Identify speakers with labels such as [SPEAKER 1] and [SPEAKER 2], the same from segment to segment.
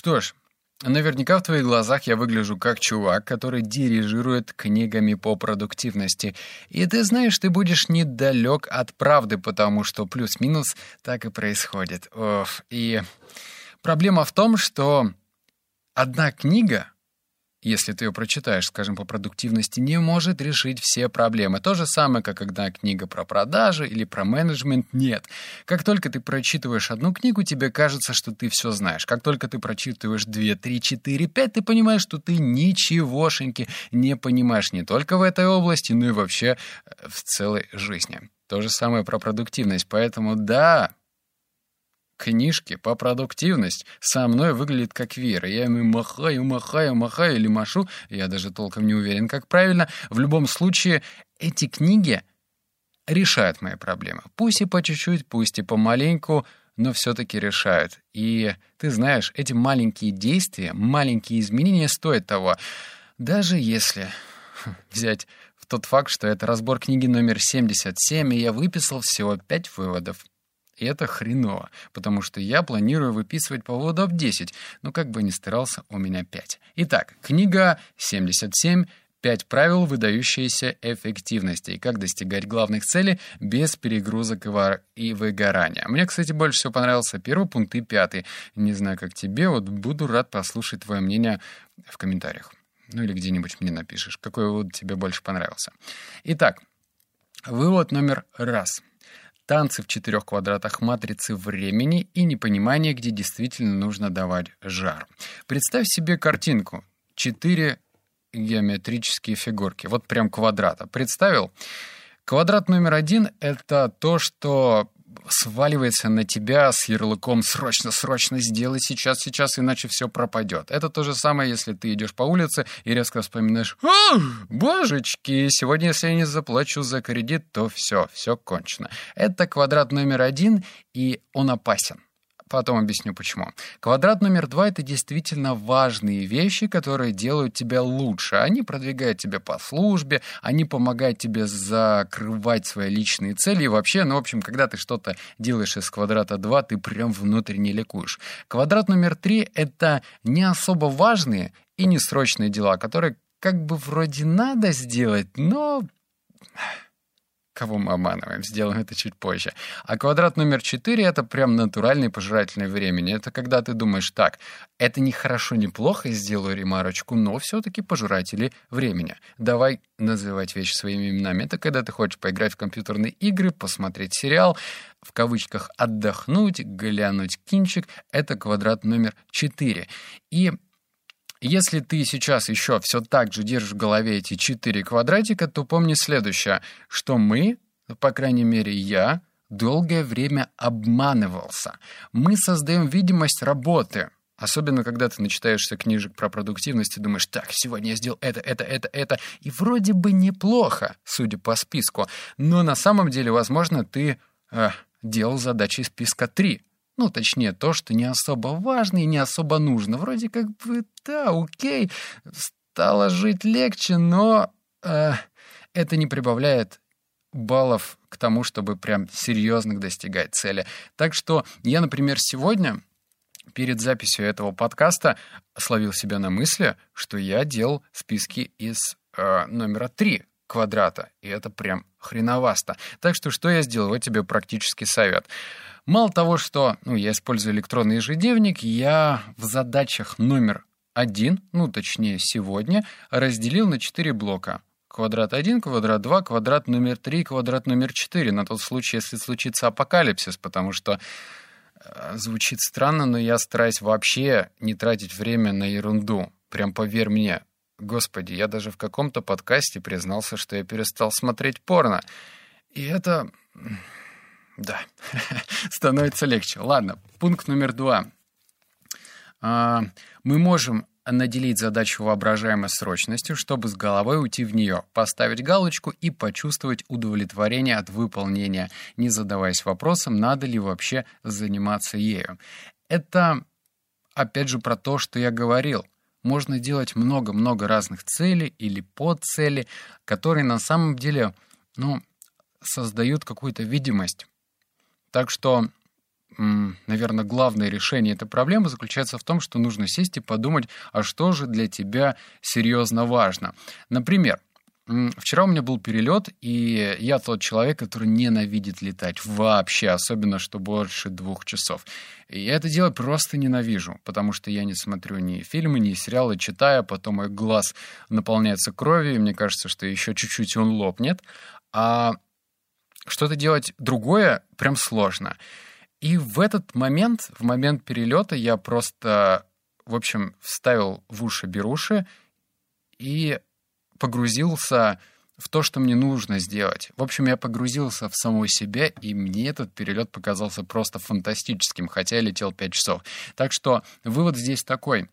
[SPEAKER 1] Что ж, Наверняка в твоих глазах я выгляжу как чувак, который дирижирует книгами по продуктивности. И ты знаешь, ты будешь недалек от правды, потому что плюс-минус так и происходит. Оф. И проблема в том, что одна книга если ты ее прочитаешь, скажем, по продуктивности, не может решить все проблемы. То же самое, как когда книга про продажи или про менеджмент. Нет. Как только ты прочитываешь одну книгу, тебе кажется, что ты все знаешь. Как только ты прочитываешь 2, 3, 4, 5, ты понимаешь, что ты ничегошеньки не понимаешь не только в этой области, но и вообще э, в целой жизни. То же самое про продуктивность. Поэтому да, книжки по продуктивность со мной выглядит как Вера. Я ему махаю, махаю, махаю или машу. Я даже толком не уверен, как правильно. В любом случае, эти книги решают мои проблемы. Пусть и по чуть-чуть, пусть и помаленьку, но все-таки решают. И ты знаешь, эти маленькие действия, маленькие изменения стоят того. Даже если взять тот факт, что это разбор книги номер 77, и я выписал всего 5 выводов. И это хреново, потому что я планирую выписывать по выводов 10, но как бы ни старался, у меня 5. Итак, книга 77 Пять правил выдающейся эффективности и как достигать главных целей без перегрузок и выгорания. Мне, кстати, больше всего понравился первый пункт и пятый. Не знаю, как тебе, вот буду рад послушать твое мнение в комментариях. Ну или где-нибудь мне напишешь, какой вывод тебе больше понравился. Итак, вывод номер раз танцы в четырех квадратах матрицы времени и непонимание, где действительно нужно давать жар. Представь себе картинку. Четыре геометрические фигурки. Вот прям квадрата. Представил? Квадрат номер один — это то, что сваливается на тебя с ярлыком «срочно, срочно сделай сейчас, сейчас, иначе все пропадет». Это то же самое, если ты идешь по улице и резко вспоминаешь «А, божечки, сегодня, если я не заплачу за кредит, то все, все кончено». Это квадрат номер один, и он опасен. Потом объясню почему. Квадрат номер два — это действительно важные вещи, которые делают тебя лучше. Они продвигают тебя по службе, они помогают тебе закрывать свои личные цели. И вообще, ну, в общем, когда ты что-то делаешь из квадрата 2, ты прям внутренне ликуешь. Квадрат номер три — это не особо важные и несрочные дела, которые как бы вроде надо сделать, но Кого мы обманываем? Сделаем это чуть позже. А квадрат номер 4 — это прям натуральный пожирательный времени. Это когда ты думаешь, так, это не хорошо, не плохо, сделаю ремарочку, но все-таки пожиратели времени. Давай называть вещи своими именами. Это когда ты хочешь поиграть в компьютерные игры, посмотреть сериал, в кавычках «отдохнуть», глянуть кинчик. Это квадрат номер 4. И если ты сейчас еще все так же держишь в голове эти четыре квадратика, то помни следующее, что мы, по крайней мере я, долгое время обманывался. Мы создаем видимость работы, Особенно, когда ты начитаешься книжек про продуктивность и думаешь, так, сегодня я сделал это, это, это, это. И вроде бы неплохо, судя по списку. Но на самом деле, возможно, ты э, делал задачи из списка 3. Ну, точнее, то, что не особо важно и не особо нужно. Вроде как бы, да, окей, стало жить легче, но э, это не прибавляет баллов к тому, чтобы прям серьезно достигать цели. Так что я, например, сегодня перед записью этого подкаста словил себя на мысли, что я делал списки из э, номера 3 квадрата, и это прям хреновасто. Так что что я сделал? Вот тебе практический совет. Мало того, что ну, я использую электронный ежедневник, я в задачах номер один, ну точнее сегодня, разделил на четыре блока. Квадрат 1, квадрат 2, квадрат номер 3, квадрат номер 4. На тот случай, если случится апокалипсис, потому что э, звучит странно, но я стараюсь вообще не тратить время на ерунду. Прям поверь мне. Господи, я даже в каком-то подкасте признался, что я перестал смотреть порно. И это да, становится легче. Ладно, пункт номер два. А, мы можем наделить задачу воображаемой срочностью, чтобы с головой уйти в нее, поставить галочку и почувствовать удовлетворение от выполнения, не задаваясь вопросом, надо ли вообще заниматься ею. Это, опять же, про то, что я говорил. Можно делать много-много разных целей или подцелей, которые на самом деле, ну, создают какую-то видимость так что наверное, главное решение этой проблемы заключается в том, что нужно сесть и подумать, а что же для тебя серьезно важно. Например, Вчера у меня был перелет, и я тот человек, который ненавидит летать вообще, особенно что больше двух часов. И я это дело просто ненавижу, потому что я не смотрю ни фильмы, ни сериалы, читаю, потом мой глаз наполняется кровью, и мне кажется, что еще чуть-чуть он лопнет. А что-то делать другое прям сложно. И в этот момент, в момент перелета, я просто, в общем, вставил в уши беруши и погрузился в то, что мне нужно сделать. В общем, я погрузился в самого себя, и мне этот перелет показался просто фантастическим, хотя я летел 5 часов. Так что вывод здесь такой,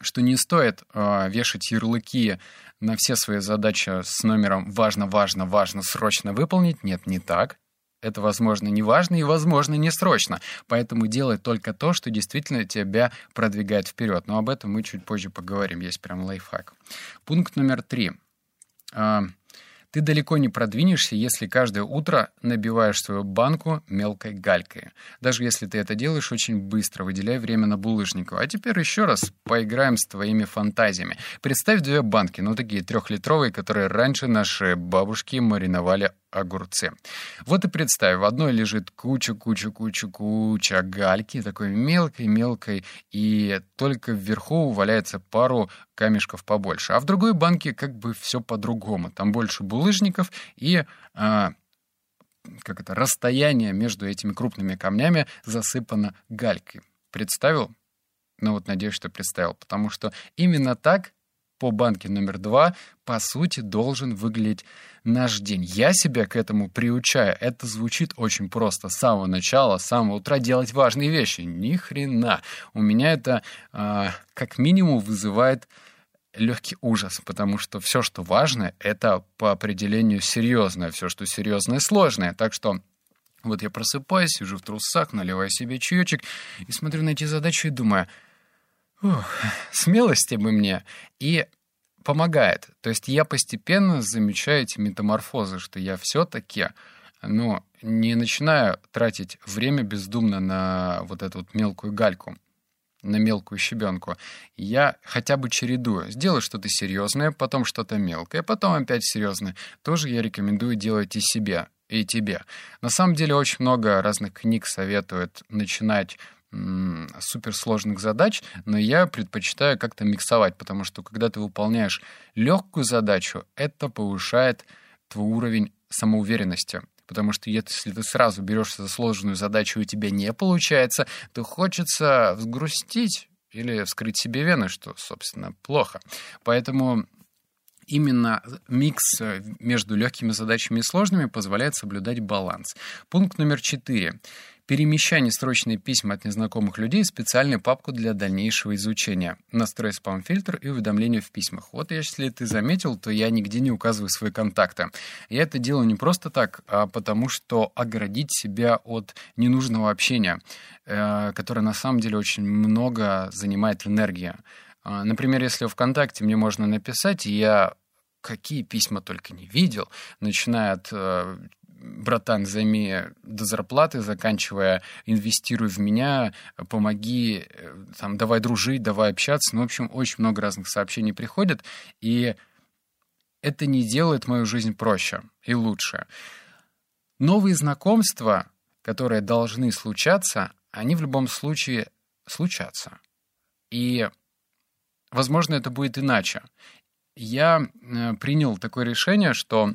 [SPEAKER 1] что не стоит э, вешать ярлыки на все свои задачи с номером «важно, важно, важно, срочно выполнить». Нет, не так. Это, возможно, не важно и, возможно, не срочно. Поэтому делай только то, что действительно тебя продвигает вперед. Но об этом мы чуть позже поговорим. Есть прям лайфхак. Пункт номер три. А, ты далеко не продвинешься, если каждое утро набиваешь свою банку мелкой галькой. Даже если ты это делаешь очень быстро, выделяя время на булыжнику. А теперь еще раз поиграем с твоими фантазиями. Представь две банки, ну такие трехлитровые, которые раньше наши бабушки мариновали огурцы. Вот и представь, в одной лежит куча-куча-куча-куча гальки, такой мелкой-мелкой, и только вверху валяется пару камешков побольше. А в другой банке как бы все по-другому. Там больше булыжников и... А, как это, расстояние между этими крупными камнями засыпано галькой. Представил? Ну вот, надеюсь, что представил. Потому что именно так по банке номер два, по сути, должен выглядеть наш день. Я себя к этому приучаю. Это звучит очень просто. С самого начала, с самого утра делать важные вещи. Ни хрена. У меня это э, как минимум вызывает легкий ужас, потому что все, что важно, это по определению серьезное. Все, что серьезное, сложное. Так что вот я просыпаюсь, сижу в трусах, наливаю себе чаечек и смотрю на эти задачи и думаю, Ух, смелости бы мне. И помогает. То есть я постепенно замечаю эти метаморфозы, что я все-таки ну, не начинаю тратить время бездумно на вот эту вот мелкую гальку, на мелкую щебенку. Я хотя бы чередую. Сделаю что-то серьезное, потом что-то мелкое, потом опять серьезное. Тоже я рекомендую делать и себе, и тебе. На самом деле очень много разных книг советуют начинать суперсложных задач, но я предпочитаю как-то миксовать, потому что когда ты выполняешь легкую задачу, это повышает твой уровень самоуверенности. Потому что если ты сразу берешься за сложную задачу и у тебя не получается, то хочется взгрустить или вскрыть себе вены, что, собственно, плохо. Поэтому именно микс между легкими задачами и сложными позволяет соблюдать баланс. Пункт номер четыре. Перемещай несрочные письма от незнакомых людей в специальную папку для дальнейшего изучения. Настрой спам-фильтр и уведомления в письмах. Вот если ты заметил, то я нигде не указываю свои контакты. Я это делаю не просто так, а потому что оградить себя от ненужного общения, э, которое на самом деле очень много занимает энергии. А, например, если в ВКонтакте мне можно написать, и я какие письма только не видел, начиная от э, братан, займи до зарплаты, заканчивая, инвестируй в меня, помоги, э, там, давай дружить, давай общаться. Ну, в общем, очень много разных сообщений приходит, и это не делает мою жизнь проще и лучше. Новые знакомства, которые должны случаться, они в любом случае случатся. И, возможно, это будет иначе. Я э, принял такое решение, что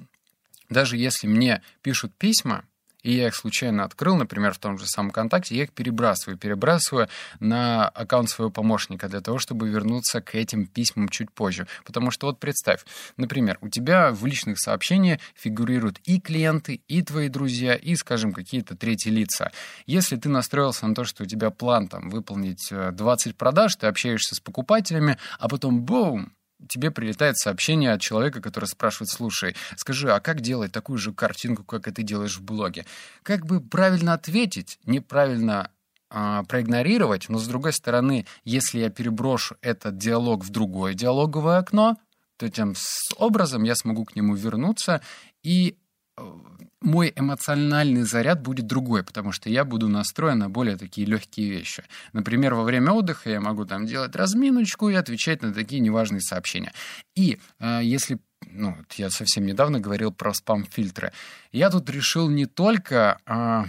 [SPEAKER 1] даже если мне пишут письма, и я их случайно открыл, например, в том же самом контакте, я их перебрасываю, перебрасываю на аккаунт своего помощника для того, чтобы вернуться к этим письмам чуть позже. Потому что вот представь, например, у тебя в личных сообщениях фигурируют и клиенты, и твои друзья, и, скажем, какие-то третьи лица. Если ты настроился на то, что у тебя план там выполнить 20 э, продаж, ты общаешься с покупателями, а потом бум, тебе прилетает сообщение от человека, который спрашивает, слушай, скажи, а как делать такую же картинку, как и ты делаешь в блоге? Как бы правильно ответить, неправильно а, проигнорировать, но с другой стороны, если я переброшу этот диалог в другое диалоговое окно, то тем образом я смогу к нему вернуться и э, мой эмоциональный заряд будет другой, потому что я буду настроен на более такие легкие вещи. Например, во время отдыха я могу там делать разминочку и отвечать на такие неважные сообщения. И э, если ну, я совсем недавно говорил про спам-фильтры. Я тут решил не только э,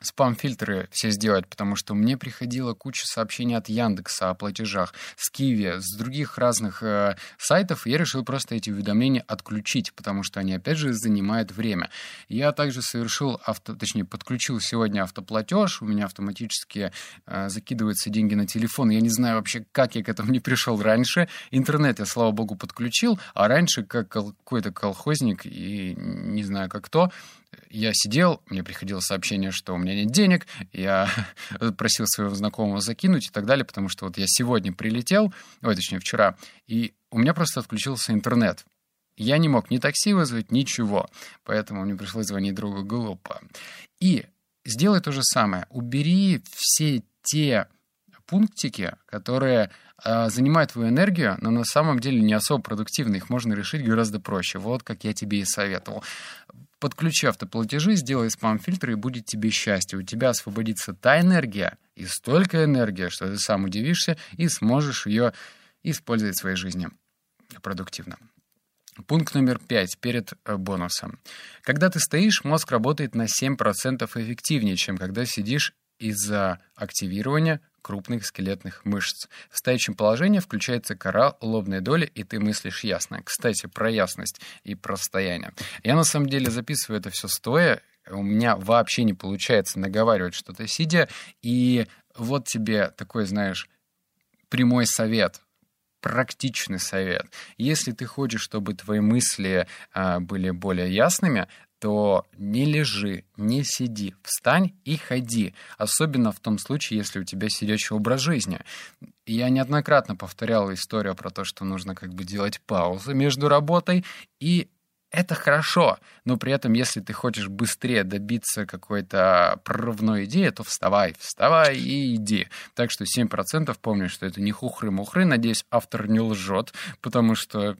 [SPEAKER 1] спам-фильтры все сделать, потому что мне приходила куча сообщений от Яндекса о платежах, с Киви, с других разных э, сайтов, и я решил просто эти уведомления отключить, потому что они, опять же, занимают время. Я также совершил, авто, точнее, подключил сегодня автоплатеж, у меня автоматически э, закидываются деньги на телефон, я не знаю вообще, как я к этому не пришел раньше. Интернет я, слава богу, подключил, а раньше, как какой-то колхозник, и не знаю, как кто, я сидел, мне приходило сообщение, что у меня нет денег, я просил своего знакомого закинуть и так далее, потому что вот я сегодня прилетел, ой, точнее, вчера, и у меня просто отключился интернет. Я не мог ни такси вызвать, ничего, поэтому мне пришлось звонить другу глупо. И сделай то же самое. Убери все те пунктики, которые э, занимают твою энергию, но на самом деле не особо продуктивны. Их можно решить гораздо проще. Вот как я тебе и советовал. Подключи автоплатежи, сделай спам-фильтр, и будет тебе счастье. У тебя освободится та энергия и столько энергии, что ты сам удивишься и сможешь ее использовать в своей жизни продуктивно. Пункт номер пять перед э, бонусом. Когда ты стоишь, мозг работает на 7% эффективнее, чем когда сидишь из-за активирования крупных скелетных мышц. В стоячем положении включается кора лобной доли, и ты мыслишь ясно. Кстати, про ясность и про состояние. Я на самом деле записываю это все стоя, у меня вообще не получается наговаривать что-то сидя, и вот тебе такой, знаешь, прямой совет, практичный совет. Если ты хочешь, чтобы твои мысли а, были более ясными, то не лежи, не сиди, встань и ходи. Особенно в том случае, если у тебя сидячий образ жизни. Я неоднократно повторял историю про то, что нужно как бы делать паузы между работой, и это хорошо, но при этом, если ты хочешь быстрее добиться какой-то прорывной идеи, то вставай, вставай и иди. Так что 7% помню, что это не хухры-мухры. Надеюсь, автор не лжет, потому что,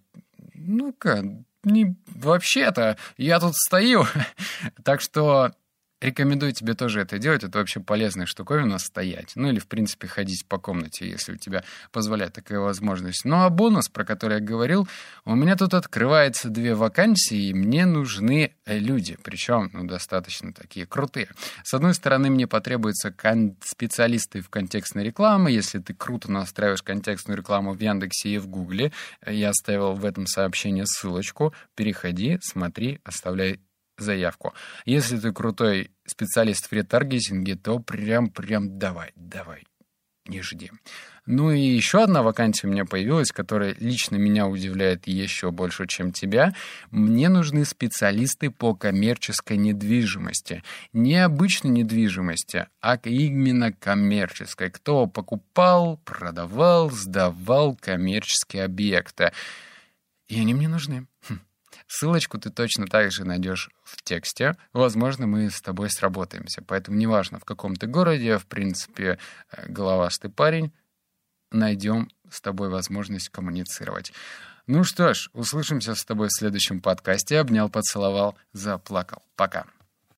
[SPEAKER 1] ну-ка, не вообще-то, я тут стою. так что Рекомендую тебе тоже это делать. Это вообще полезная штуковина стоять. Ну или, в принципе, ходить по комнате, если у тебя позволяет такая возможность. Ну а бонус, про который я говорил, у меня тут открывается две вакансии, и мне нужны э, люди. Причем, ну, достаточно такие крутые. С одной стороны, мне потребуются специалисты в контекстной рекламе. Если ты круто настраиваешь контекстную рекламу в Яндексе и в Гугле, я оставил в этом сообщении ссылочку. Переходи, смотри, оставляй заявку. Если ты крутой специалист в ретаргетинге, то прям-прям давай, давай, не жди. Ну и еще одна вакансия у меня появилась, которая лично меня удивляет еще больше, чем тебя. Мне нужны специалисты по коммерческой недвижимости. Не обычной недвижимости, а именно коммерческой. Кто покупал, продавал, сдавал коммерческие объекты. И они мне нужны. Хм. Ссылочку ты точно так же найдешь в тексте. Возможно, мы с тобой сработаемся. Поэтому неважно, в каком ты городе, в принципе, э, головастый парень, найдем с тобой возможность коммуницировать. Ну что ж, услышимся с тобой в следующем подкасте. Обнял, поцеловал, заплакал. Пока.